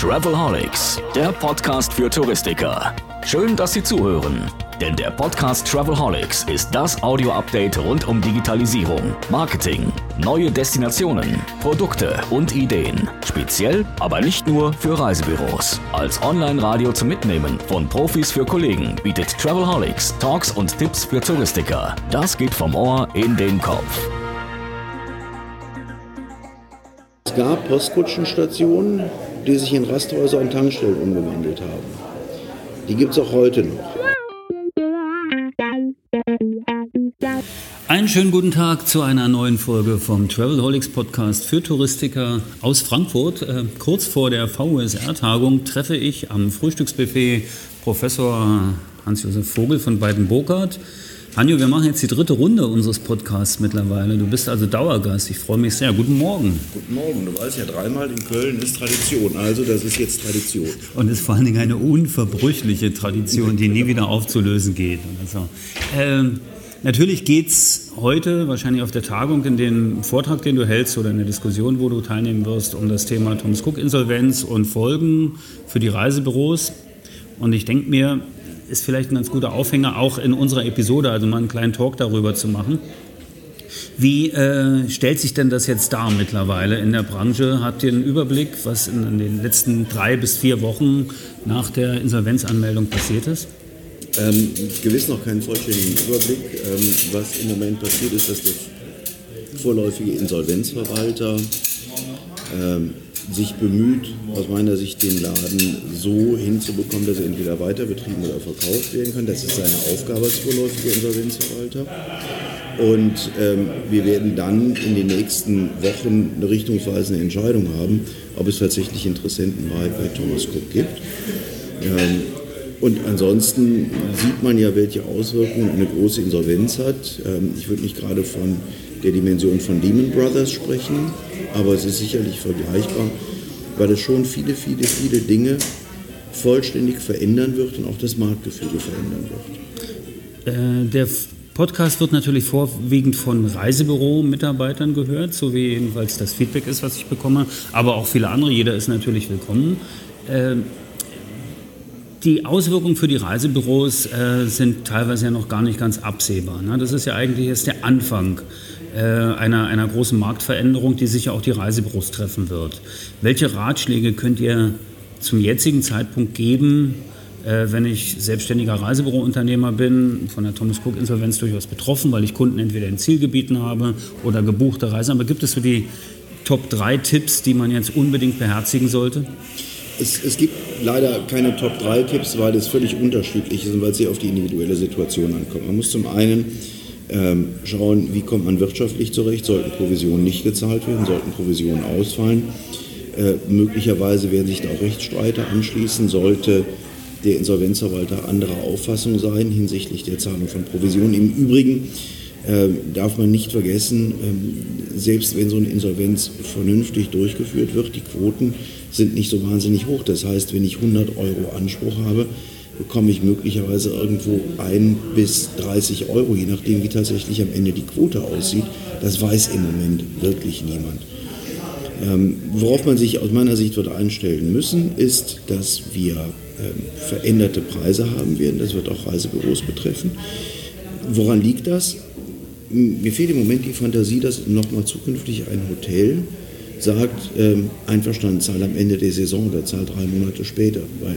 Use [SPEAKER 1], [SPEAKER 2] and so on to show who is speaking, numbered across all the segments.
[SPEAKER 1] Travelholics, der Podcast für Touristiker. Schön, dass Sie zuhören. Denn der Podcast Travelholics ist das Audio-Update rund um Digitalisierung, Marketing, neue Destinationen, Produkte und Ideen. Speziell, aber nicht nur für Reisebüros. Als Online-Radio zum Mitnehmen von Profis für Kollegen bietet Travelholics Talks und Tipps für Touristiker. Das geht vom Ohr in den Kopf.
[SPEAKER 2] Es gab Postkutschenstationen, die sich in Rasthäuser und Tankstellen umgewandelt haben. Die gibt es auch heute noch.
[SPEAKER 3] Einen schönen guten Tag zu einer neuen Folge vom Travelholics Podcast für Touristiker aus Frankfurt. Äh, kurz vor der VUSR-Tagung treffe ich am Frühstücksbuffet Professor Hans-Josef Vogel von Beiden-Burkhardt. Hanjo, wir machen jetzt die dritte Runde unseres Podcasts mittlerweile. Du bist also Dauergast. Ich freue mich sehr. Guten Morgen.
[SPEAKER 2] Guten Morgen. Du weißt ja, dreimal in Köln ist Tradition. Also das ist jetzt Tradition.
[SPEAKER 3] Und ist vor allen Dingen eine unverbrüchliche Tradition, die nie wieder aufzulösen geht. Also, ähm, natürlich geht es heute wahrscheinlich auf der Tagung in dem Vortrag, den du hältst oder in der Diskussion, wo du teilnehmen wirst, um das Thema Thomas Cook Insolvenz und Folgen für die Reisebüros. Und ich denke mir, ist vielleicht ein ganz guter Aufhänger, auch in unserer Episode, also mal einen kleinen Talk darüber zu machen. Wie äh, stellt sich denn das jetzt dar mittlerweile in der Branche? Habt ihr einen Überblick, was in, in den letzten drei bis vier Wochen nach der Insolvenzanmeldung passiert ist?
[SPEAKER 2] Ähm, gewiss noch keinen vollständigen Überblick. Ähm, was im Moment passiert ist, dass der vorläufige Insolvenzverwalter ähm, sich bemüht, aus meiner Sicht den Laden so hinzubekommen, dass er entweder weiter betrieben oder verkauft werden kann. Das ist seine Aufgabe als vorläufiger Insolvenzverwalter. Und ähm, wir werden dann in den nächsten Wochen eine richtungsweisende Entscheidung haben, ob es tatsächlich Interessenten bei, bei Thomas Cook gibt. Ähm, und ansonsten sieht man ja, welche Auswirkungen eine große Insolvenz hat. Ähm, ich würde nicht gerade von der Dimension von Lehman Brothers sprechen, aber es ist sicherlich vergleichbar, weil es schon viele, viele, viele Dinge vollständig verändern wird und auch das Marktgefüge verändern
[SPEAKER 3] wird. Äh, der Podcast wird natürlich vorwiegend von Reisebüro-Mitarbeitern gehört, so wie jedenfalls das Feedback ist, was ich bekomme, aber auch viele andere. Jeder ist natürlich willkommen. Äh, die Auswirkungen für die Reisebüros äh, sind teilweise ja noch gar nicht ganz absehbar. Ne? Das ist ja eigentlich erst der Anfang einer, einer großen Marktveränderung, die sicher auch die Reisebüros treffen wird. Welche Ratschläge könnt ihr zum jetzigen Zeitpunkt geben, äh, wenn ich selbstständiger Reisebürounternehmer bin, von der Thomas Cook Insolvenz durchaus betroffen, weil ich Kunden entweder in Zielgebieten habe oder gebuchte Reisen. Aber gibt es so die Top 3 Tipps, die man jetzt unbedingt beherzigen sollte?
[SPEAKER 2] Es, es, gibt leider keine Top 3 Tipps, weil es völlig unterschiedlich ist und weil es sehr auf die individuelle Situation ankommt. Man muss zum einen ähm, schauen, wie kommt man wirtschaftlich zurecht, sollten Provisionen nicht gezahlt werden, sollten Provisionen ausfallen. Äh, möglicherweise werden sich da auch Rechtsstreite anschließen, sollte der Insolvenzverwalter anderer Auffassung sein hinsichtlich der Zahlung von Provisionen. Im Übrigen äh, darf man nicht vergessen, äh, selbst wenn so eine Insolvenz vernünftig durchgeführt wird, die Quoten sind nicht so wahnsinnig hoch. Das heißt, wenn ich 100 Euro Anspruch habe, bekomme ich möglicherweise irgendwo ein bis 30 Euro, je nachdem, wie tatsächlich am Ende die Quote aussieht. Das weiß im Moment wirklich niemand. Ähm, worauf man sich aus meiner Sicht wird einstellen müssen, ist, dass wir ähm, veränderte Preise haben werden. Das wird auch Reisebüros betreffen. Woran liegt das? Mir fehlt im Moment die Fantasie, dass nochmal zukünftig ein Hotel sagt, ähm, einverstanden, zahl am Ende der Saison oder zahl drei Monate später. Weil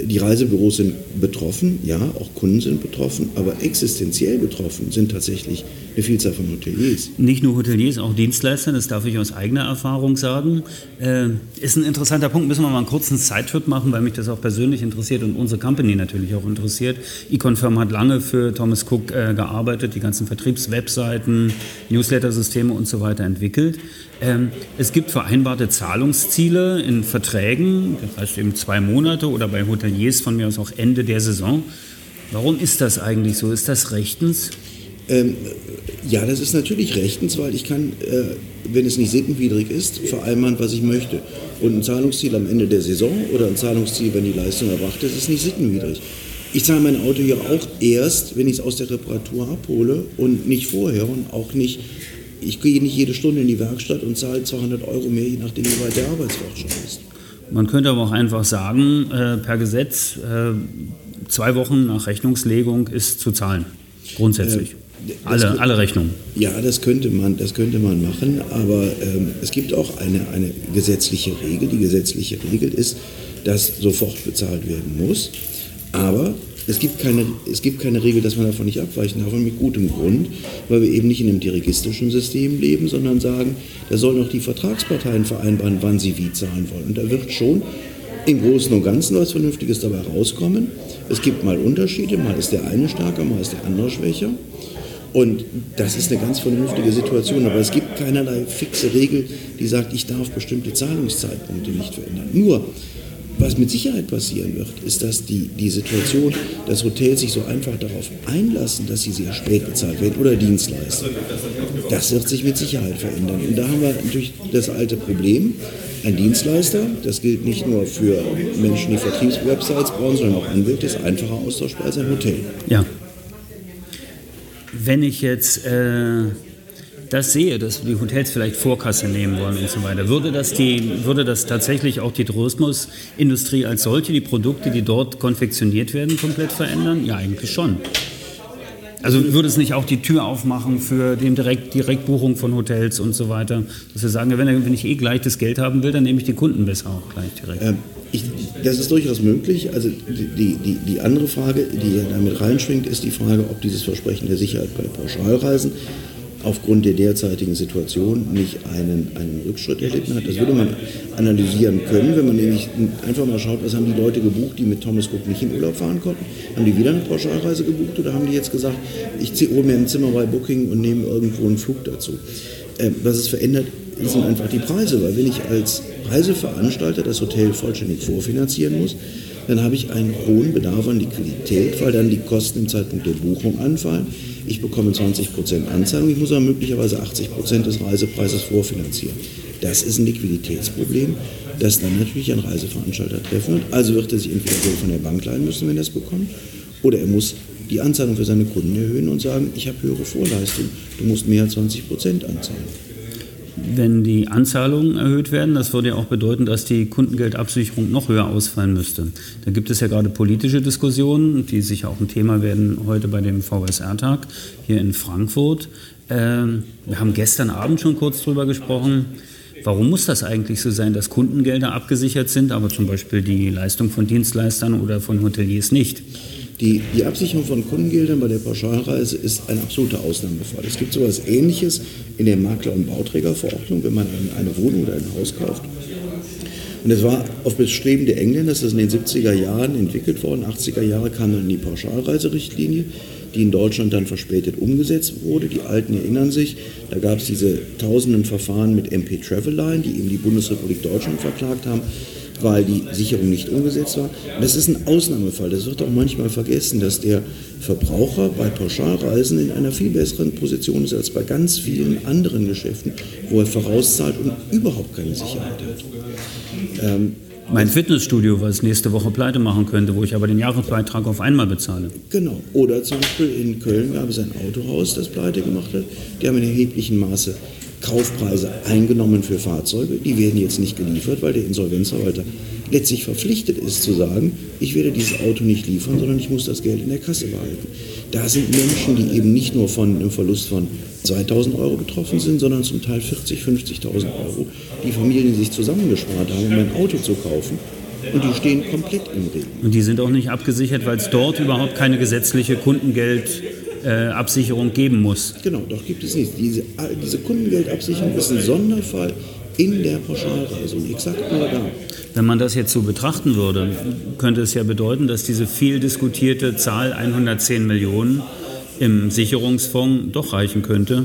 [SPEAKER 2] die Reisebüros sind betroffen, ja, auch Kunden sind betroffen, aber existenziell betroffen sind tatsächlich eine Vielzahl von Hoteliers.
[SPEAKER 3] Nicht nur Hoteliers, auch Dienstleister, das darf ich aus eigener Erfahrung sagen. Äh, ist ein interessanter Punkt, müssen wir mal einen kurzen Sidetrip machen, weil mich das auch persönlich interessiert und unsere Company natürlich auch interessiert. Econfirm hat lange für Thomas Cook äh, gearbeitet, die ganzen Vertriebswebseiten, Newsletter-Systeme und so weiter entwickelt. Ähm, es gibt vereinbarte Zahlungsziele in Verträgen, das heißt eben zwei Monate oder bei Hoteliers von mir aus auch Ende der Saison. Warum ist das eigentlich so? Ist das rechtens?
[SPEAKER 2] Ähm, ja, das ist natürlich rechtens, weil ich kann, äh, wenn es nicht sittenwidrig ist, vereinbaren, was ich möchte. Und ein Zahlungsziel am Ende der Saison oder ein Zahlungsziel, wenn die Leistung erbracht ist, ist nicht sittenwidrig. Ich zahle mein Auto hier auch erst, wenn ich es aus der Reparatur abhole und nicht vorher und auch nicht ich gehe nicht jede Stunde in die Werkstatt und zahle 200 Euro mehr, je nachdem, wie weit der Arbeitsweg schon ist.
[SPEAKER 3] Man könnte aber auch einfach sagen, äh, per Gesetz, äh, zwei Wochen nach Rechnungslegung ist zu zahlen. Grundsätzlich. Äh, alle, alle Rechnungen.
[SPEAKER 2] Ja, das könnte man, das könnte man machen, aber ähm, es gibt auch eine, eine gesetzliche Regel. Die gesetzliche Regel ist, dass sofort bezahlt werden muss. Aber es gibt, keine, es gibt keine Regel, dass man davon nicht abweichen darf, und mit gutem Grund, weil wir eben nicht in einem dirigistischen System leben, sondern sagen, da sollen auch die Vertragsparteien vereinbaren, wann sie wie zahlen wollen. Und da wird schon im Großen und Ganzen was Vernünftiges dabei rauskommen. Es gibt mal Unterschiede, mal ist der eine stärker, mal ist der andere schwächer. Und das ist eine ganz vernünftige Situation, aber es gibt keinerlei fixe Regel, die sagt, ich darf bestimmte Zahlungszeitpunkte nicht verändern. Nur was mit Sicherheit passieren wird, ist, dass die, die Situation, dass Hotels sich so einfach darauf einlassen, dass sie sehr spät bezahlt werden oder Dienstleister, das wird sich mit Sicherheit verändern. Und da haben wir natürlich das alte Problem. Ein Dienstleister, das gilt nicht nur für Menschen, die Vertriebswebsites brauchen, sondern auch Anwälte, ist einfacher austauschbar als ein Hotel.
[SPEAKER 3] Ja. Wenn ich jetzt äh das sehe, dass die Hotels vielleicht Vorkasse nehmen wollen und so weiter, würde das, die, würde das tatsächlich auch die Tourismusindustrie als solche, die Produkte, die dort konfektioniert werden, komplett verändern? Ja, eigentlich schon. Also würde es nicht auch die Tür aufmachen für die Direkt, Direktbuchung von Hotels und so weiter? Dass wir sagen, wenn, wenn ich eh gleich das Geld haben will, dann nehme ich die Kunden besser auch gleich direkt. Ähm,
[SPEAKER 2] ich, das ist durchaus möglich. Also die, die, die andere Frage, die ja damit reinschwingt, ist die Frage, ob dieses Versprechen der Sicherheit bei Pauschalreisen aufgrund der derzeitigen Situation nicht einen, einen Rückschritt erlitten hat. Das würde man analysieren können, wenn man nämlich einfach mal schaut, was haben die Leute gebucht, die mit Thomas Cook nicht in Urlaub fahren konnten. Haben die wieder eine Pauschalreise gebucht oder haben die jetzt gesagt, ich hole mir ein Zimmer bei Booking und nehme irgendwo einen Flug dazu? Äh, was es verändert, sind einfach die Preise, weil wenn ich als Reiseveranstalter das Hotel vollständig vorfinanzieren muss, dann habe ich einen hohen Bedarf an Liquidität, weil dann die Kosten im Zeitpunkt der Buchung anfallen ich bekomme 20% Anzahlung, ich muss aber möglicherweise 80% des Reisepreises vorfinanzieren. Das ist ein Liquiditätsproblem, das dann natürlich ein Reiseveranstalter treffen wird. Also wird er sich entweder von der Bank leihen müssen, wenn er es bekommt, oder er muss die Anzahlung für seine Kunden erhöhen und sagen, ich habe höhere Vorleistung, du musst mehr als 20% anzahlen
[SPEAKER 3] wenn die Anzahlungen erhöht werden, das würde ja auch bedeuten, dass die Kundengeldabsicherung noch höher ausfallen müsste. Da gibt es ja gerade politische Diskussionen, die sicher auch ein Thema werden heute bei dem VSR-Tag hier in Frankfurt. Ähm, wir haben gestern Abend schon kurz darüber gesprochen. Warum muss das eigentlich so sein, dass Kundengelder abgesichert sind, aber zum Beispiel die Leistung von Dienstleistern oder von Hoteliers nicht?
[SPEAKER 2] Die, die Absicherung von Kundengeldern bei der Pauschalreise ist ein absoluter Ausnahmefall. Es gibt so etwas Ähnliches in der Makler- und Bauträgerverordnung, wenn man eine Wohnung oder ein Haus kauft. Und es war auf Bestreben der Engländer, das ist in den 70er Jahren entwickelt worden. 80er Jahre kam dann die Pauschalreiserichtlinie, die in Deutschland dann verspätet umgesetzt wurde. Die Alten erinnern sich, da gab es diese tausenden Verfahren mit MP Travel Line, die eben die Bundesrepublik Deutschland verklagt haben weil die Sicherung nicht umgesetzt war. Das ist ein Ausnahmefall. Das wird auch manchmal vergessen, dass der Verbraucher bei Pauschalreisen in einer viel besseren Position ist als bei ganz vielen anderen Geschäften, wo er vorauszahlt und überhaupt keine Sicherheit hat.
[SPEAKER 3] Ähm, mein Fitnessstudio, was nächste Woche pleite machen könnte, wo ich aber den Jahresbeitrag auf einmal bezahle.
[SPEAKER 2] Genau. Oder zum Beispiel in Köln gab es ein Autohaus, das pleite gemacht hat. Die haben in erheblichem Maße Kaufpreise eingenommen für Fahrzeuge. Die werden jetzt nicht geliefert, weil der Insolvenzverwalter letztlich verpflichtet ist zu sagen, ich werde dieses Auto nicht liefern, sondern ich muss das Geld in der Kasse behalten. Da sind Menschen, die eben nicht nur von einem Verlust von 2000 Euro betroffen sind, sondern zum Teil 40, 50.000 Euro, die Familien, die sich zusammengespart haben, um ein Auto zu kaufen. Und die stehen komplett im Regen.
[SPEAKER 3] Und die sind auch nicht abgesichert, weil es dort überhaupt keine gesetzliche Kundengeld äh, Absicherung geben muss.
[SPEAKER 2] Genau, doch gibt es nicht. Diese, diese Kundengeldabsicherung ist ein Sonderfall in der Pauschalreise und exakt nur da.
[SPEAKER 3] Wenn man das jetzt so betrachten würde, könnte es ja bedeuten, dass diese viel diskutierte Zahl 110 Millionen im Sicherungsfonds doch reichen könnte.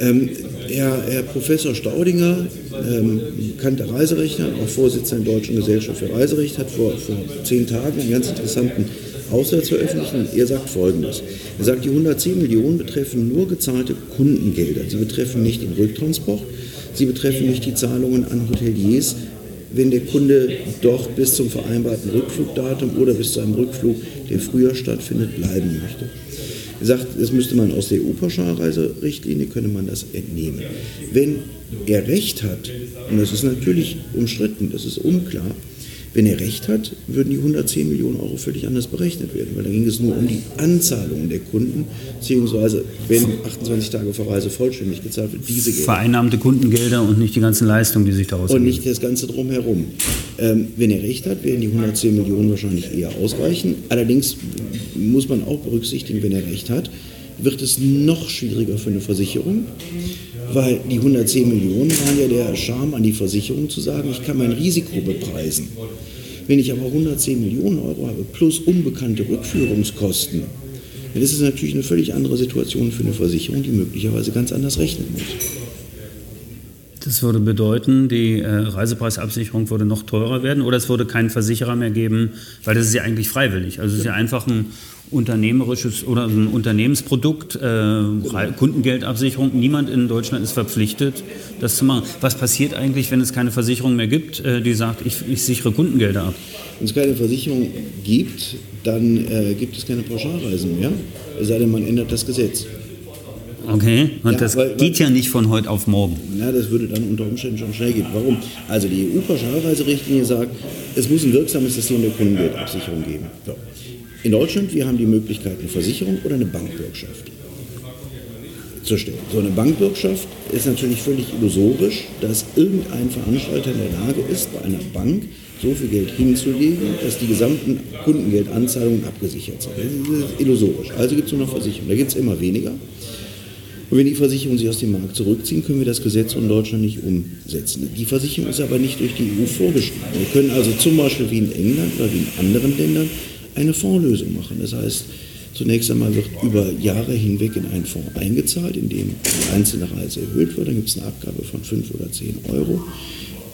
[SPEAKER 2] Ähm, Herr, Herr, Professor Staudinger, ähm, bekannter Reiserechner, auch Vorsitzender der Deutschen Gesellschaft für Reiserecht, hat vor, vor zehn Tagen einen ganz interessanten Aussatz veröffentlichen. Er sagt Folgendes. Er sagt, die 110 Millionen betreffen nur gezahlte Kundengelder. Sie betreffen nicht den Rücktransport, sie betreffen nicht die Zahlungen an Hoteliers, wenn der Kunde dort bis zum vereinbarten Rückflugdatum oder bis zu einem Rückflug, der früher stattfindet, bleiben möchte. Er sagt, das müsste man aus der EU-Pauschalreiserichtlinie, könne man das entnehmen. Wenn er recht hat, und das ist natürlich umstritten, das ist unklar, wenn er recht hat, würden die 110 Millionen Euro völlig anders berechnet werden, weil da ging es nur um die Anzahlungen der Kunden, beziehungsweise wenn 28 Tage vor Reise vollständig gezahlt wird, diese
[SPEAKER 3] Gelder. Vereinnahmte Kundengelder und nicht die ganzen Leistungen, die sich daraus
[SPEAKER 2] Und nicht das Ganze drumherum. Ähm, wenn er recht hat, werden die 110 Millionen wahrscheinlich eher ausreichen. Allerdings muss man auch berücksichtigen, wenn er recht hat, wird es noch schwieriger für eine Versicherung, weil die 110 Millionen waren ja der Charme an die Versicherung zu sagen, ich kann mein Risiko bepreisen. Wenn ich aber 110 Millionen Euro habe plus unbekannte Rückführungskosten, dann ist es natürlich eine völlig andere Situation für eine Versicherung, die möglicherweise ganz anders rechnen muss.
[SPEAKER 3] Das würde bedeuten, die äh, Reisepreisabsicherung würde noch teurer werden oder es würde keinen Versicherer mehr geben, weil das ist ja eigentlich freiwillig. Also es ist ja einfach ein unternehmerisches oder ein Unternehmensprodukt, äh, Kundengeldabsicherung. Niemand in Deutschland ist verpflichtet, das zu machen. Was passiert eigentlich, wenn es keine Versicherung mehr gibt, äh, die sagt, ich, ich, sichere Kundengelder ab?
[SPEAKER 2] Wenn es keine Versicherung gibt, dann äh, gibt es keine Pauschalreisen mehr, es sei denn, man ändert das Gesetz.
[SPEAKER 3] Okay, und ja, das weil, geht ja nicht von heute auf morgen.
[SPEAKER 2] Ja, das würde dann unter Umständen schon schnell gehen. Warum? Also die EU-Pauschalreiserichtlinie sagt, es muss ein wirksames System der Kundengeldabsicherung geben. So. In Deutschland, wir haben die Möglichkeit, eine Versicherung oder eine Bankbürgschaft zu stellen. So eine Bankbürgschaft ist natürlich völlig illusorisch, dass irgendein Veranstalter in der Lage ist, bei einer Bank so viel Geld hinzulegen, dass die gesamten Kundengeldanzahlungen abgesichert sind. Das ist illusorisch. Also gibt es nur noch Versicherung. Da gibt es immer weniger. Und wenn die Versicherungen sich aus dem Markt zurückziehen, können wir das Gesetz in Deutschland nicht umsetzen. Die Versicherung ist aber nicht durch die EU vorgeschrieben. Wir können also zum Beispiel wie in England oder wie in anderen Ländern eine Fondslösung machen. Das heißt, zunächst einmal wird über Jahre hinweg in einen Fonds eingezahlt, in dem die einzelne Reise erhöht wird. Dann gibt es eine Abgabe von 5 oder 10 Euro.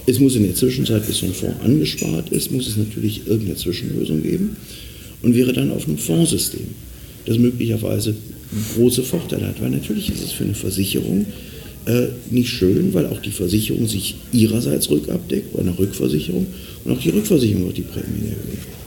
[SPEAKER 2] Es muss in der Zwischenzeit, bis so ein Fonds angespart ist, muss es natürlich irgendeine Zwischenlösung geben und wäre dann auf einem Fondssystem, das möglicherweise große Vorteile hat. Weil natürlich ist es für eine Versicherung äh, nicht schön, weil auch die Versicherung sich ihrerseits rückabdeckt bei einer Rückversicherung und auch die Rückversicherung wird die Prämien erhöhen.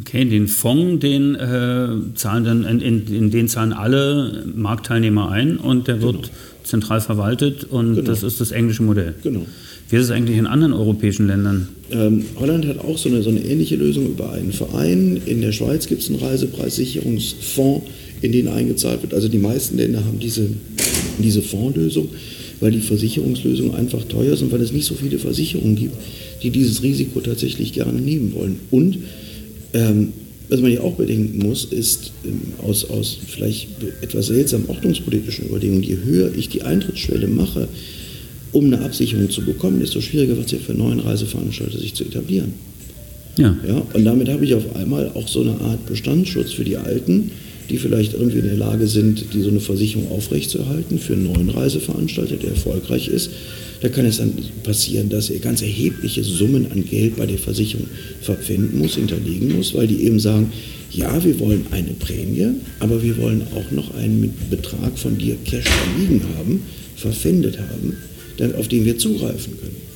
[SPEAKER 3] Okay, den Fonds, den äh, zahlen dann, in, in, in, den zahlen alle Marktteilnehmer ein und der wird genau. zentral verwaltet und genau. das ist das englische Modell.
[SPEAKER 2] Genau.
[SPEAKER 3] Wie ist es eigentlich in anderen europäischen Ländern?
[SPEAKER 2] Ähm, Holland hat auch so eine, so eine ähnliche Lösung über einen Verein. In der Schweiz gibt es einen Reisepreissicherungsfonds, in den eingezahlt wird. Also die meisten Länder haben diese, diese Fondslösung, weil die Versicherungslösungen einfach teuer sind, weil es nicht so viele Versicherungen gibt, die dieses Risiko tatsächlich gerne nehmen wollen. Und ähm, was man ja auch bedenken muss, ist ähm, aus, aus vielleicht etwas seltsamen ordnungspolitischen Überlegungen, je höher ich die Eintrittsschwelle mache, um eine Absicherung zu bekommen, desto schwieriger wird es ja für neuen Reiseveranstalter, sich zu etablieren. Ja. ja. Und damit habe ich auf einmal auch so eine Art Bestandsschutz für die Alten, die vielleicht irgendwie in der Lage sind, die so eine Versicherung aufrechtzuerhalten für einen neuen Reiseveranstalter, der erfolgreich ist. Da kann es dann passieren, dass er ganz erhebliche Summen an Geld bei der Versicherung verpfänden muss, hinterlegen muss, weil die eben sagen, ja, wir wollen eine Prämie, aber wir wollen auch noch einen Betrag von dir Cash liegen haben, verpfändet haben, auf den wir zugreifen können.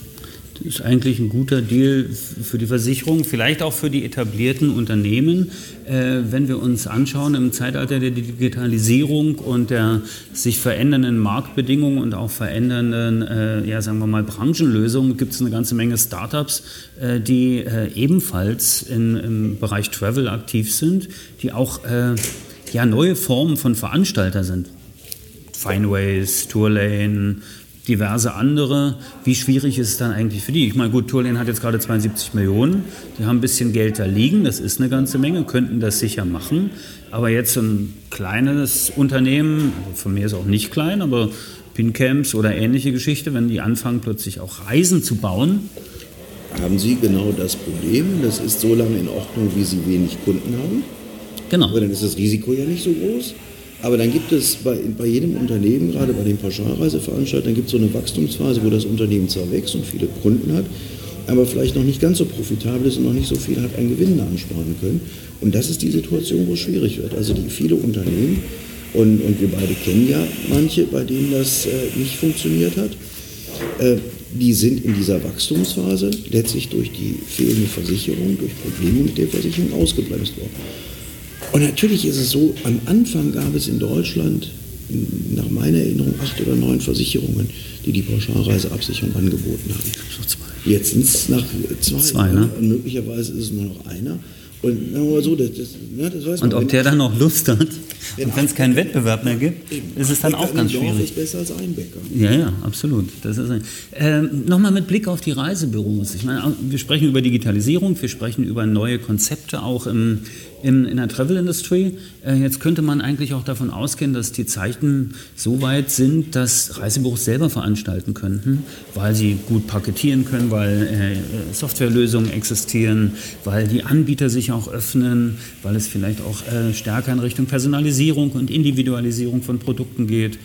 [SPEAKER 3] Ist eigentlich ein guter Deal für die Versicherung, vielleicht auch für die etablierten Unternehmen. Äh, wenn wir uns anschauen, im Zeitalter der Digitalisierung und der sich verändernden Marktbedingungen und auch verändernden, äh, ja, sagen wir mal, Branchenlösungen, gibt es eine ganze Menge Startups, äh, die äh, ebenfalls in, im Bereich Travel aktiv sind, die auch äh, ja, neue Formen von Veranstalter sind. Fineways, Tourlane, diverse andere. Wie schwierig ist es dann eigentlich für die? Ich meine, gut, Tourlane hat jetzt gerade 72 Millionen, die haben ein bisschen Geld da liegen, das ist eine ganze Menge, könnten das sicher machen. Aber jetzt ein kleines Unternehmen, also von mir ist auch nicht klein, aber Pincamps oder ähnliche Geschichte, wenn die anfangen plötzlich auch Reisen zu bauen,
[SPEAKER 2] haben Sie genau das Problem. Das ist so lange in Ordnung, wie Sie wenig Kunden haben.
[SPEAKER 3] Genau.
[SPEAKER 2] Aber dann ist das Risiko ja nicht so groß. Aber dann gibt es bei, bei jedem Unternehmen, gerade bei den Pauschalreiseveranstaltern, gibt es so eine Wachstumsphase, wo das Unternehmen zwar wächst und viele Kunden hat, aber vielleicht noch nicht ganz so profitabel ist und noch nicht so viel hat an Gewinnen ansparen können. Und das ist die Situation, wo es schwierig wird. Also die viele Unternehmen, und, und wir beide kennen ja manche, bei denen das äh, nicht funktioniert hat, äh, die sind in dieser Wachstumsphase letztlich durch die fehlende Versicherung, durch Probleme mit der Versicherung ausgebremst worden. Und natürlich ist es so, am Anfang gab es in Deutschland nach meiner Erinnerung acht oder neun Versicherungen, die die Pauschalreiseabsicherung angeboten haben. Jetzt sind es nach zwei,
[SPEAKER 3] zwei ne?
[SPEAKER 2] und möglicherweise ist es nur noch einer. Und sagen wir mal so, das, das, ja, das weiß
[SPEAKER 3] Und
[SPEAKER 2] man,
[SPEAKER 3] ob der dann noch Lust hat, und wenn es keinen Wettbewerb mehr gibt, ist es dann
[SPEAKER 2] Bäcker
[SPEAKER 3] auch ganz
[SPEAKER 2] Dorf
[SPEAKER 3] schwierig.
[SPEAKER 2] ist besser als ein Bäcker.
[SPEAKER 3] Ja, ja, absolut. Das ist ein, ähm, Nochmal mit Blick auf die Reisebüros. Ich meine, wir sprechen über Digitalisierung, wir sprechen über neue Konzepte auch im, im, in der Travel Industry. Äh, jetzt könnte man eigentlich auch davon ausgehen, dass die Zeichen so weit sind, dass Reisebüros selber veranstalten könnten, weil sie gut paketieren können, weil äh, Softwarelösungen existieren, weil die Anbieter sich auch öffnen, weil es vielleicht auch äh, stärker in Richtung Personalisierung und Individualisierung von Produkten geht.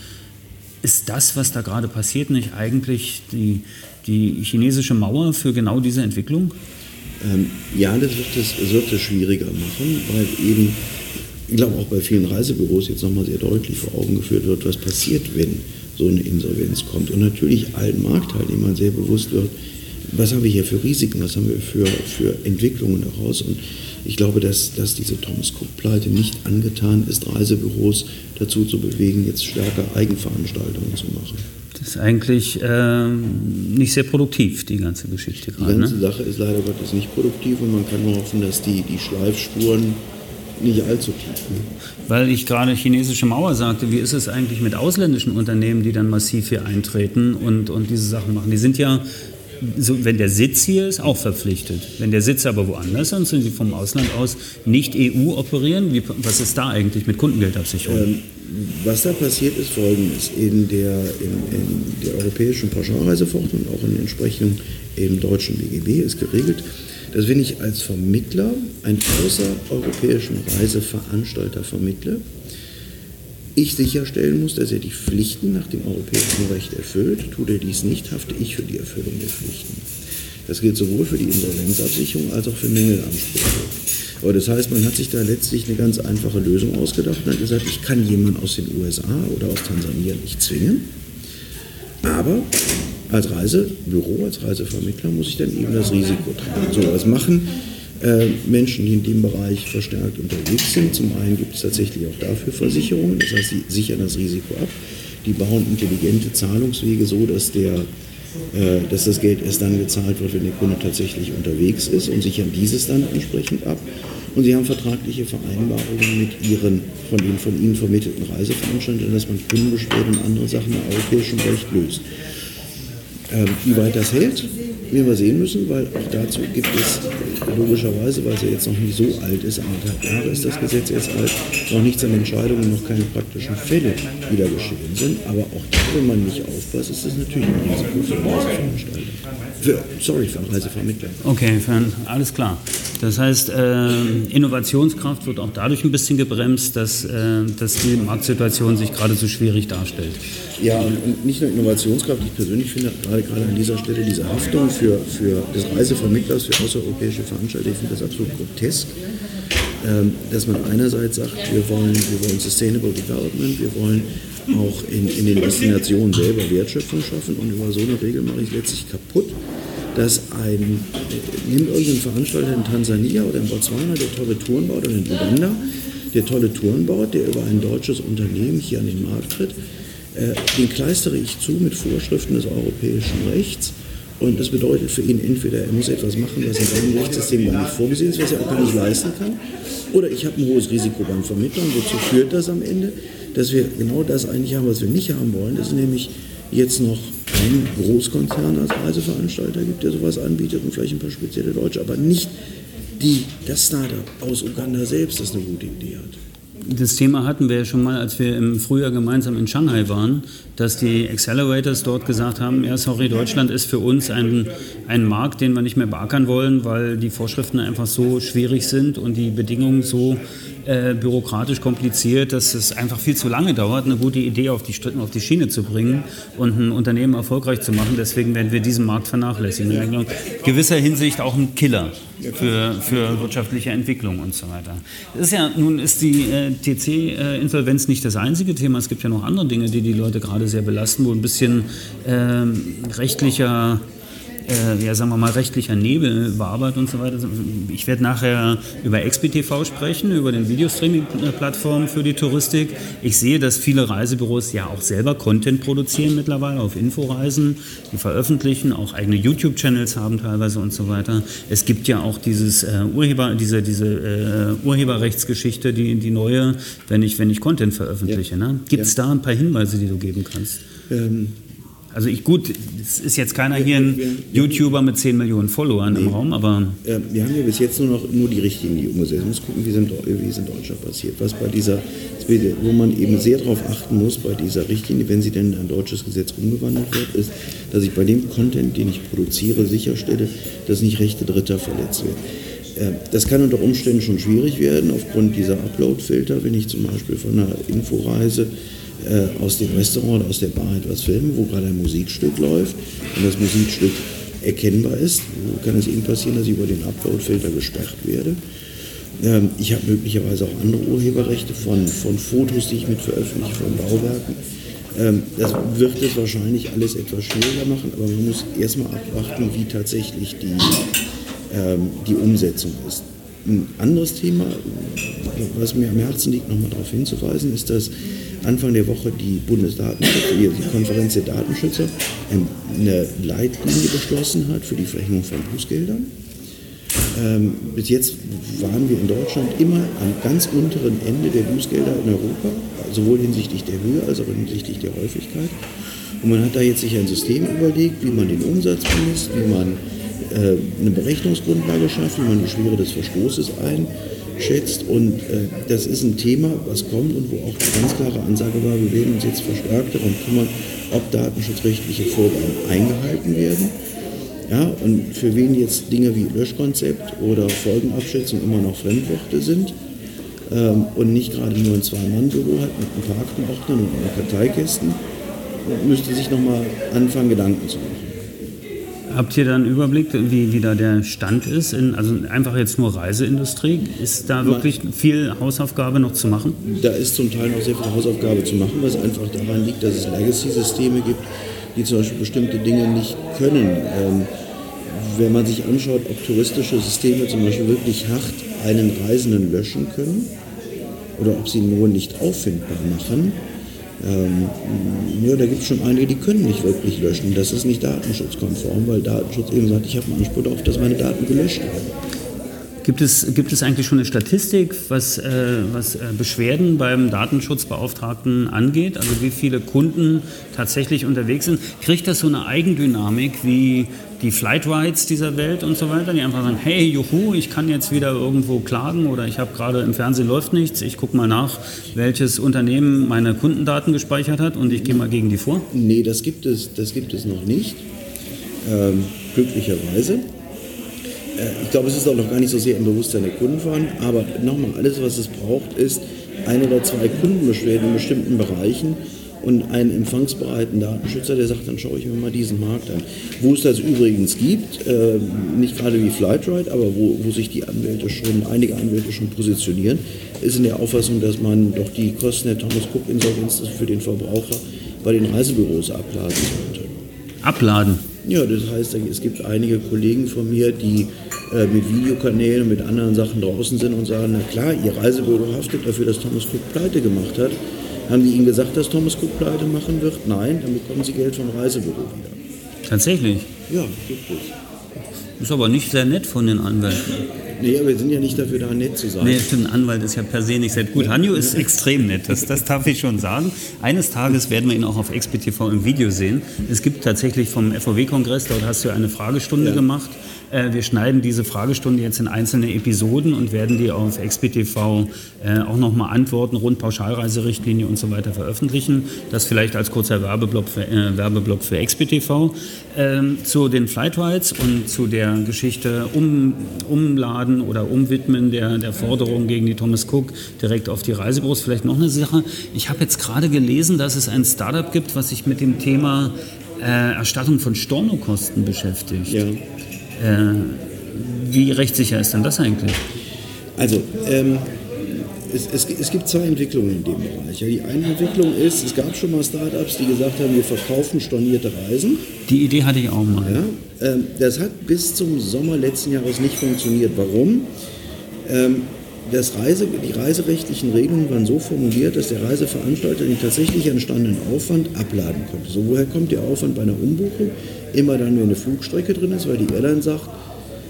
[SPEAKER 3] Ist das, was da gerade passiert, nicht eigentlich die, die chinesische Mauer für genau diese Entwicklung?
[SPEAKER 2] Ähm, ja, das wird es, es wird es schwieriger machen, weil eben, ich glaube auch bei vielen Reisebüros jetzt nochmal sehr deutlich vor Augen geführt wird, was passiert, wenn so eine Insolvenz kommt. Und natürlich allen Marktteilnehmern sehr bewusst wird, was haben wir hier für Risiken, was haben wir für, für Entwicklungen daraus. Und ich glaube, dass, dass diese Thomas Cook-Pleite nicht angetan ist, Reisebüros dazu zu bewegen, jetzt stärker Eigenveranstaltungen zu machen.
[SPEAKER 3] Das ist eigentlich ähm, nicht sehr produktiv, die ganze Geschichte
[SPEAKER 2] Die
[SPEAKER 3] gerade.
[SPEAKER 2] ganze
[SPEAKER 3] Ne?
[SPEAKER 2] Sache ist leider Gottes nicht produktiv und man kann nur hoffen, dass die, die Schleifspuren nicht allzu tief sind.
[SPEAKER 3] Weil ich gerade chinesische Mauer sagte, wie ist es eigentlich mit ausländischen Unternehmen, die dann massiv hier eintreten und, und diese Sachen machen? Die sind ja, so, wenn der Sitz hier ist, auch verpflichtet. Wenn der Sitz aber woanders ist und sie vom Ausland aus nicht EU operieren, wie, was ist da eigentlich mit Kundengeldabsicherung?
[SPEAKER 2] Ähm, was da passiert ist folgendes. In der, in, in der europäischen Pauschalreiseverordnung und auch in entsprechend im deutschen BGB ist geregelt, dass wenn ich als Vermittler einen außereuropäischen Reiseveranstalter vermittle, ich sicherstellen muss, dass er die Pflichten nach dem europäischen Recht erfüllt. Tut er dies nicht, hafte ich für die Erfüllung der Pflichten. Das gilt sowohl für die Insolvenzabsicherung als auch für Mängelansprüche. Aber das heißt, man hat sich da letztlich eine ganz einfache Lösung ausgedacht und hat gesagt, ich kann jemanden aus den USA oder aus Tansania nicht zwingen, aber als Reisebüro, als Reisevermittler muss ich dann eben das Risiko tragen. So, was machen äh, Menschen, die in dem Bereich verstärkt unterwegs sind? Zum einen gibt es tatsächlich auch dafür Versicherungen, das heißt, sie sichern das Risiko ab. Die bauen intelligente Zahlungswege so, dass, der, dass das Geld erst dann gezahlt wird, wenn der Kunde tatsächlich unterwegs ist und sichern dieses dann entsprechend ab. Und sie haben vertragliche Vereinbarungen mit ihren, von den von ihnen vermittelten Reiseveranstaltern, dass man Kundenbeschwerden und andere Sachen nach europäischem Recht löst. Ähm, wie weit das hält, werden wir sehen müssen, weil auch dazu gibt es logischerweise, weil es ja jetzt noch nicht so alt ist, anderthalb Jahre ist das Gesetz jetzt alt, noch nichts an Entscheidungen, noch keine praktischen Fälle, die da geschehen sind. Aber auch da, wenn man nicht aufpasst, ist das natürlich ein Risiko für Reiseveranstalter. Für, sorry, für Reisevermittler.
[SPEAKER 3] Okay, für- alles klar. Das heißt, äh, Innovationskraft wird auch dadurch ein bisschen gebremst, dass, äh, dass die Marktsituation sich gerade so schwierig darstellt.
[SPEAKER 2] Ja, und, und nicht nur Innovationskraft, ich persönlich finde gerade, gerade an dieser Stelle diese Haftung für, für des Reisevermittlers für außereuropäische Veranstalter, ich finde das absolut grotesk, ähm, dass man einerseits sagt, wir wollen, wir wollen Sustainable Development, wir wollen auch in, in den Destinationen selber Wertschöpfung schaffen. Und über so eine Regel mache ich letztlich kaputt, dass ein, äh, nimm irgendeinen Veranstalter in Tansania oder in Botswana, der tolle Touren baut, oder in Uganda, der tolle Touren baut, der über ein deutsches Unternehmen hier an den Markt tritt, den kleistere ich zu mit Vorschriften des europäischen Rechts. Und das bedeutet für ihn entweder, er muss etwas machen, was in seinem Rechtssystem gar nicht vorgesehen ist, was er auch gar nicht leisten kann, oder ich habe ein hohes Risiko beim Vermittlern. Wozu führt das am Ende? Dass wir genau das eigentlich haben, was wir nicht haben wollen. Das ist nämlich jetzt noch ein Großkonzern als Reiseveranstalter gibt, der sowas anbietet und vielleicht ein paar spezielle Deutsche, aber nicht die, das Startup aus Uganda selbst, das eine gute Idee hat.
[SPEAKER 3] Das Thema hatten wir ja schon mal, als wir im Frühjahr gemeinsam in Shanghai waren, dass die Accelerators dort gesagt haben, ja sorry, Deutschland ist für uns ein, ein Markt, den wir nicht mehr beackern wollen, weil die Vorschriften einfach so schwierig sind und die Bedingungen so äh, bürokratisch kompliziert, dass es einfach viel zu lange dauert, eine gute Idee auf die, auf die Schiene zu bringen und ein Unternehmen erfolgreich zu machen. Deswegen werden wir diesen Markt vernachlässigen. In gewisser Hinsicht auch ein Killer für, für wirtschaftliche Entwicklung und so weiter. Ist ja, nun ist die äh, TC-Insolvenz nicht das einzige Thema. Es gibt ja noch andere Dinge, die die Leute gerade sehr belasten, wo ein bisschen ähm, rechtlicher äh, ja, sagen wir mal, rechtlicher Nebel wabert und so weiter. Ich werde nachher über XBTV sprechen, über den Videostreaming-Plattform für die Touristik. Ich sehe, dass viele Reisebüros ja auch selber Content produzieren mittlerweile auf Inforeisen, die veröffentlichen, auch eigene YouTube-Channels haben teilweise und so weiter. Es gibt ja auch dieses äh, Urheber, diese, diese äh, Urheberrechtsgeschichte, die, die neue, wenn ich, wenn ich Content veröffentliche. Ja. Ne? Gibt es ja. da ein paar Hinweise, die du geben kannst? Ähm also ich gut, es ist jetzt keiner hier ein YouTuber mit 10 Millionen Followern nee. im Raum, aber...
[SPEAKER 2] Wir haben ja bis jetzt nur noch nur die Richtlinie umgesetzt. Man muss gucken, wie es, in, wie es in Deutschland passiert. Was bei dieser, wo man eben sehr darauf achten muss bei dieser Richtlinie, wenn sie denn in ein deutsches Gesetz umgewandelt wird, ist, dass ich bei dem Content, den ich produziere, sicherstelle, dass nicht Rechte Dritter verletzt werden. Das kann unter Umständen schon schwierig werden, aufgrund dieser Upload-Filter, wenn ich zum Beispiel von einer Inforeise äh, aus dem Restaurant, aus der Bar etwas filmen, wo gerade ein Musikstück läuft und das Musikstück erkennbar ist, kann es eben passieren, dass ich über den Upload-Filter gesperrt werde. Ähm, ich habe möglicherweise auch andere Urheberrechte von, von Fotos, die ich mit veröffentliche, von Bauwerken. Ähm, das wird es wahrscheinlich alles etwas schwieriger machen, aber man muss erstmal abwarten, wie tatsächlich die, ähm, die Umsetzung ist. Ein anderes Thema, was mir am Herzen liegt, nochmal darauf hinzuweisen, ist, dass Anfang der Woche die Bundesdatenschützer, die Konferenz der Datenschützer, eine Leitlinie beschlossen hat für die Verhängung von Bußgeldern. Ähm, bis jetzt waren wir in Deutschland immer am ganz unteren Ende der Bußgelder in Europa, sowohl hinsichtlich der Höhe als auch hinsichtlich der Häufigkeit. Und man hat da jetzt sich ein System überlegt, wie man den Umsatz bemisst, wie man eine Berechnungsgrundlage schafft, wie man die Schwere des Verstoßes ein schätzt. Und äh, das ist ein Thema, was kommt und wo auch die ganz klare Ansage war, wir werden uns jetzt verstärkt darum kümmern, ob datenschutzrechtliche Vorgaben eingehalten werden. Ja, und für wen jetzt Dinge wie Löschkonzept oder Folgenabschätzung immer noch Fremdworte sind ähm, und nicht gerade nur ein Zwei-Mann-Büro hat mit ein paar Aktenordnern und Karteikästen, müsste sich nochmal anfangen, Gedanken zu machen.
[SPEAKER 3] Habt ihr da einen Überblick, wie, wie da der Stand ist? In, also einfach jetzt nur Reiseindustrie. Ist da wirklich viel Hausaufgabe noch zu machen?
[SPEAKER 2] Da ist zum Teil noch sehr viel Hausaufgabe zu machen, was einfach daran liegt, dass es Legacy-Systeme gibt, die zum Beispiel bestimmte Dinge nicht können. Ähm, wenn man sich anschaut, ob touristische Systeme zum Beispiel wirklich hart einen Reisenden löschen können oder ob sie ihn nur nicht auffindbar machen, ähm, ja, da gibt es schon einige, die können nicht wirklich löschen. Das ist nicht datenschutzkonform, weil Datenschutz eben sagt, ich habe einen Anspruch darauf, dass meine Daten gelöscht werden.
[SPEAKER 3] Gibt es, gibt es eigentlich schon eine Statistik, was, äh, was äh, Beschwerden beim Datenschutzbeauftragten angeht? Also wie viele Kunden tatsächlich unterwegs sind? Kriegt das so eine Eigendynamik wie die Flightrides dieser Welt und so weiter, die einfach sagen, hey, juhu, ich kann jetzt wieder irgendwo klagen oder ich habe gerade im Fernsehen läuft nichts, ich gucke mal nach, welches Unternehmen meine Kundendaten gespeichert hat und ich gehe mal gegen die vor?
[SPEAKER 2] Nee, das gibt es, das gibt es noch nicht, ähm, glücklicherweise. Äh, ich glaube, es ist auch noch gar nicht so sehr im Bewusstsein der Kunden vorhanden, aber nochmal, alles, was es braucht, ist ein oder zwei Kundenbeschwerden in bestimmten Bereichen und einen empfangsbereiten Datenschützer, der sagt, dann schaue ich mir mal diesen Markt an. Wo es das übrigens gibt, äh, nicht gerade wie Flightride, aber wo, wo sich die Anwälte schon, einige Anwälte schon positionieren, ist in der Auffassung, dass man doch die Kosten der Thomas Cook Insolvenz für den Verbraucher bei den Reisebüros abladen sollte.
[SPEAKER 3] Abladen?
[SPEAKER 2] Ja, das heißt, es gibt einige Kollegen von mir, die äh, mit Videokanälen und mit anderen Sachen draußen sind und sagen, na klar, ihr Reisebüro haftet dafür, dass Thomas Cook pleite gemacht hat. Haben die Ihnen gesagt, dass Thomas Cook pleite machen wird? Nein, dann bekommen Sie Geld vom Reisebüro wieder.
[SPEAKER 3] Tatsächlich?
[SPEAKER 2] Ja, gibt es.
[SPEAKER 3] Ist aber nicht sehr nett von den Anwälten.
[SPEAKER 2] Nee, aber wir sind ja nicht dafür da, nett zu sein.
[SPEAKER 3] Nee, stimmt, ein Anwalt ist ja per se nicht sehr gut. Hanjo ist extrem nett, das, das darf ich schon sagen. Eines Tages werden wir ihn auch auf XPTV im Video sehen. Es gibt tatsächlich vom FOW-Kongress, dort hast du eine Fragestunde ja. gemacht wir schneiden diese Fragestunde jetzt in einzelne Episoden und werden die auf XPTV äh, auch nochmal Antworten rund Pauschalreiserichtlinie und so weiter veröffentlichen. Das vielleicht als kurzer Werbeblock für, äh, Werbeblock für XPTV. Ähm, zu den Flightrides und zu der Geschichte um, Umladen oder Umwidmen der, der Forderungen gegen die Thomas Cook direkt auf die Reisebüros. Vielleicht noch eine Sache. Ich habe jetzt gerade gelesen, dass es ein Startup gibt, was sich mit dem Thema äh, Erstattung von Stornokosten beschäftigt. Ja. Äh, wie rechtssicher ist denn das eigentlich?
[SPEAKER 2] Also, ähm, es, es, es, gibt zwei Entwicklungen in dem Bereich. Die eine Entwicklung ist, es gab schon mal Startups, die gesagt haben, wir verkaufen stornierte Reisen.
[SPEAKER 3] Die Idee hatte ich auch mal.
[SPEAKER 2] Ja, ähm, das hat bis zum Sommer letzten Jahres nicht funktioniert. Warum? Ähm, das Reise, die reiserechtlichen Regelungen waren so formuliert, dass der Reiseveranstalter den tatsächlich entstandenen Aufwand abladen konnte. So, woher kommt der Aufwand bei einer Umbuchung? Immer dann, wenn eine Flugstrecke drin ist, weil die Airline sagt,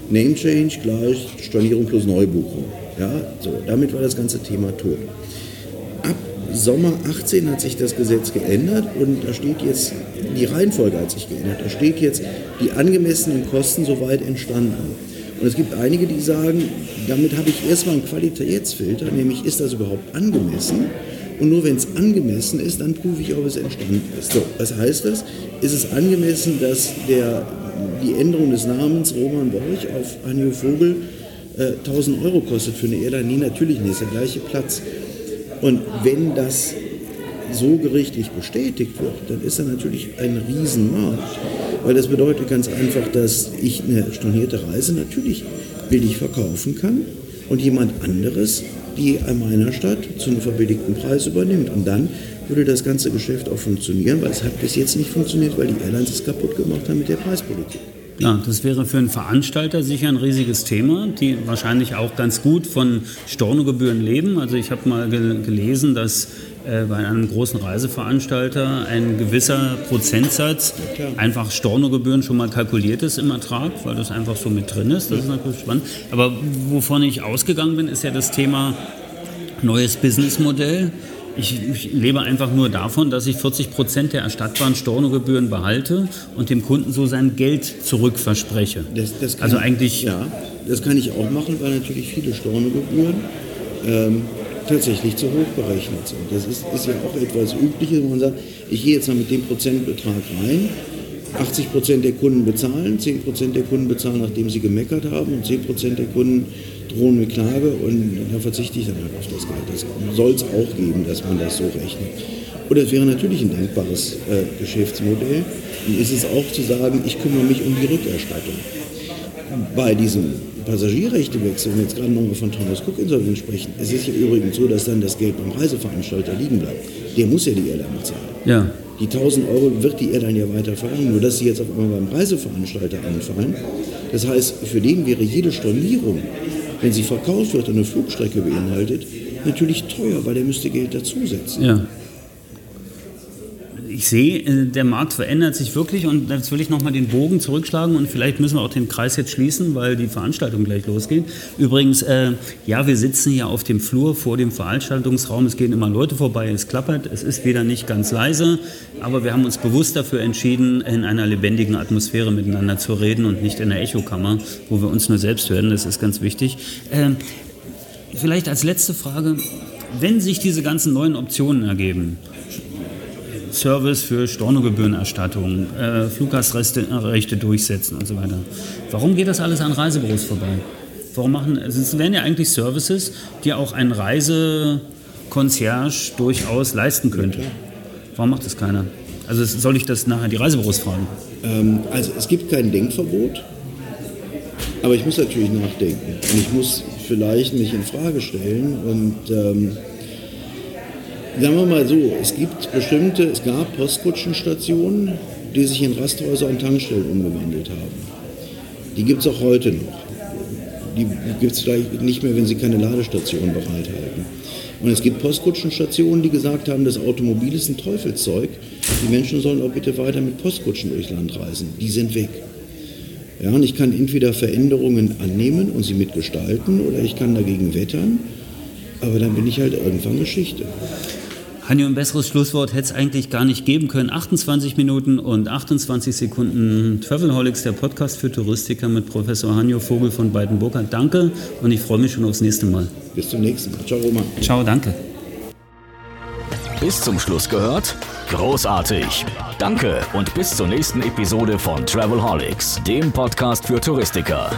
[SPEAKER 2] Name Change gleich Stornierung plus Neubuchung. Ja, so, damit war das ganze Thema tot. Ab Sommer 18 hat sich das Gesetz geändert und da steht jetzt, die Reihenfolge hat sich geändert. Da steht jetzt, die angemessenen Kosten soweit entstanden. Und es gibt einige, die sagen, damit habe ich erstmal einen Qualitätsfilter, nämlich ist das überhaupt angemessen? Und nur wenn es angemessen ist, dann prüfe ich, ob es entstanden ist. So, was heißt das? Ist es angemessen, dass der, die Änderung des Namens Roman Borch auf Anjo Vogel 1000 äh, Euro kostet für eine? Nee, natürlich nicht, ist der gleiche Platz. Und wenn das so gerichtlich bestätigt wird, dann ist da natürlich ein Riesenmarkt. Weil das bedeutet ganz einfach, dass ich eine stornierte Reise natürlich billig verkaufen kann und jemand anderes die an meiner Stadt zu einem verbilligten Preis übernimmt. Und dann würde das ganze Geschäft auch funktionieren, weil es hat bis jetzt nicht funktioniert, weil die Airlines es kaputt gemacht haben mit der Preispolitik.
[SPEAKER 3] Ja, das wäre für einen Veranstalter sicher ein riesiges Thema, die wahrscheinlich auch ganz gut von Stornogebühren leben. Also ich habe mal gelesen, dass bei einem großen Reiseveranstalter ein gewisser Prozentsatz einfach Stornogebühren schon mal kalkuliert ist im Ertrag, weil das einfach so mit drin ist. Das ist natürlich spannend. Aber wovon ich ausgegangen bin, ist ja das Thema neues Businessmodell. Ich, ich, lebe einfach nur davon, dass ich 40 Prozent der erstattbaren Stornogebühren behalte und dem Kunden so sein Geld zurückverspreche.
[SPEAKER 2] Das, das also eigentlich. Ja, das kann ich auch machen, weil natürlich viele Stornogebühren ähm, tatsächlich zu hoch berechnet sind. Das ist, ist ja auch etwas Übliches, wo man sagt, ich gehe jetzt mal mit dem Prozentbetrag rein. 80 Prozent der Kunden bezahlen, 10 Prozent der Kunden bezahlen, nachdem sie gemeckert haben und 10 Prozent der Kunden drohen mit Klage und da verzichte ich dann halt auf das Geld. Das soll es auch geben, dass man das so rechnet. Oder es wäre natürlich ein denkbares äh, Geschäftsmodell. Und ist es auch zu sagen, ich kümmere mich um die Rückerstattung. Bei diesem Passagierrechtewechsel, wir jetzt gerade nochmal von Thomas Cook Insolvenz sprechen, es ist ja übrigens so, dass dann das Geld beim Reiseveranstalter liegen bleibt. Der muss ja die Airline bezahlen.
[SPEAKER 3] Ja.
[SPEAKER 2] Die 1000 Euro wird die Airline ja weiter verlangen, nur dass sie jetzt auf einmal beim Reiseveranstalter anfallen. Das heißt, für den wäre jede Stornierung, wenn sie verkauft wird und eine Flugstrecke beinhaltet, natürlich teuer, weil der müsste Geld dazusetzen.
[SPEAKER 3] Ja ich sehe, äh, der Markt verändert sich wirklich und jetzt will ich nochmal den Bogen zurückschlagen und vielleicht müssen wir auch den Kreis jetzt schließen, weil die Veranstaltung gleich losgeht. Übrigens, äh, ja, wir sitzen hier auf dem Flur vor dem Veranstaltungsraum, es gehen immer Leute vorbei, es klappert, es ist wieder nicht ganz leise, aber wir haben uns bewusst dafür entschieden, in einer lebendigen Atmosphäre miteinander zu reden und nicht in der Echokammer, wo wir uns nur selbst hören, das ist ganz wichtig. Äh, vielleicht als letzte Frage, wenn sich diese ganzen neuen Optionen ergeben, Service für Stornogebührenerstattung, äh, Fluggastrechte durchsetzen und so weiter. Warum geht das alles an Reisebüros vorbei? Warum machen, also es wären ja eigentlich Services, die auch ein Reiseconcierge durchaus leisten könnte. Warum macht das keiner? Also soll ich das nachher die Reisebüros fragen?
[SPEAKER 2] Ähm, also es gibt kein Denkverbot, aber ich muss natürlich nachdenken und ich muss vielleicht mich in Frage stellen und ähm, Sagen wir mal so, es gibt bestimmte, es gab Postkutschenstationen, die sich in Rasthäuser und Tankstellen umgewandelt haben. Die gibt es auch heute noch. Die gibt es vielleicht nicht mehr, wenn sie keine Ladestation bereithalten. Und es gibt Postkutschenstationen, die gesagt haben, das Automobil ist ein Teufelszeug. Die Menschen sollen auch bitte weiter mit Postkutschen durchs Land reisen. Die sind weg. Ja, und ich kann entweder Veränderungen annehmen und sie mitgestalten oder ich kann dagegen wettern. Aber dann bin ich halt irgendwann Geschichte.
[SPEAKER 3] Hanjo, ein besseres Schlusswort hätte es eigentlich gar nicht geben können. 28 Minuten und 28 Sekunden Travelholics, der Podcast für Touristiker mit Professor Hanjo Vogel von Beitenburger. Danke und ich freue mich schon aufs nächste Mal.
[SPEAKER 2] Bis zum nächsten Mal. Ciao, Roman.
[SPEAKER 3] Ciao, danke.
[SPEAKER 1] Bis zum Schluss gehört? Großartig. Danke und bis zur nächsten Episode von Travelholics, dem Podcast für Touristiker.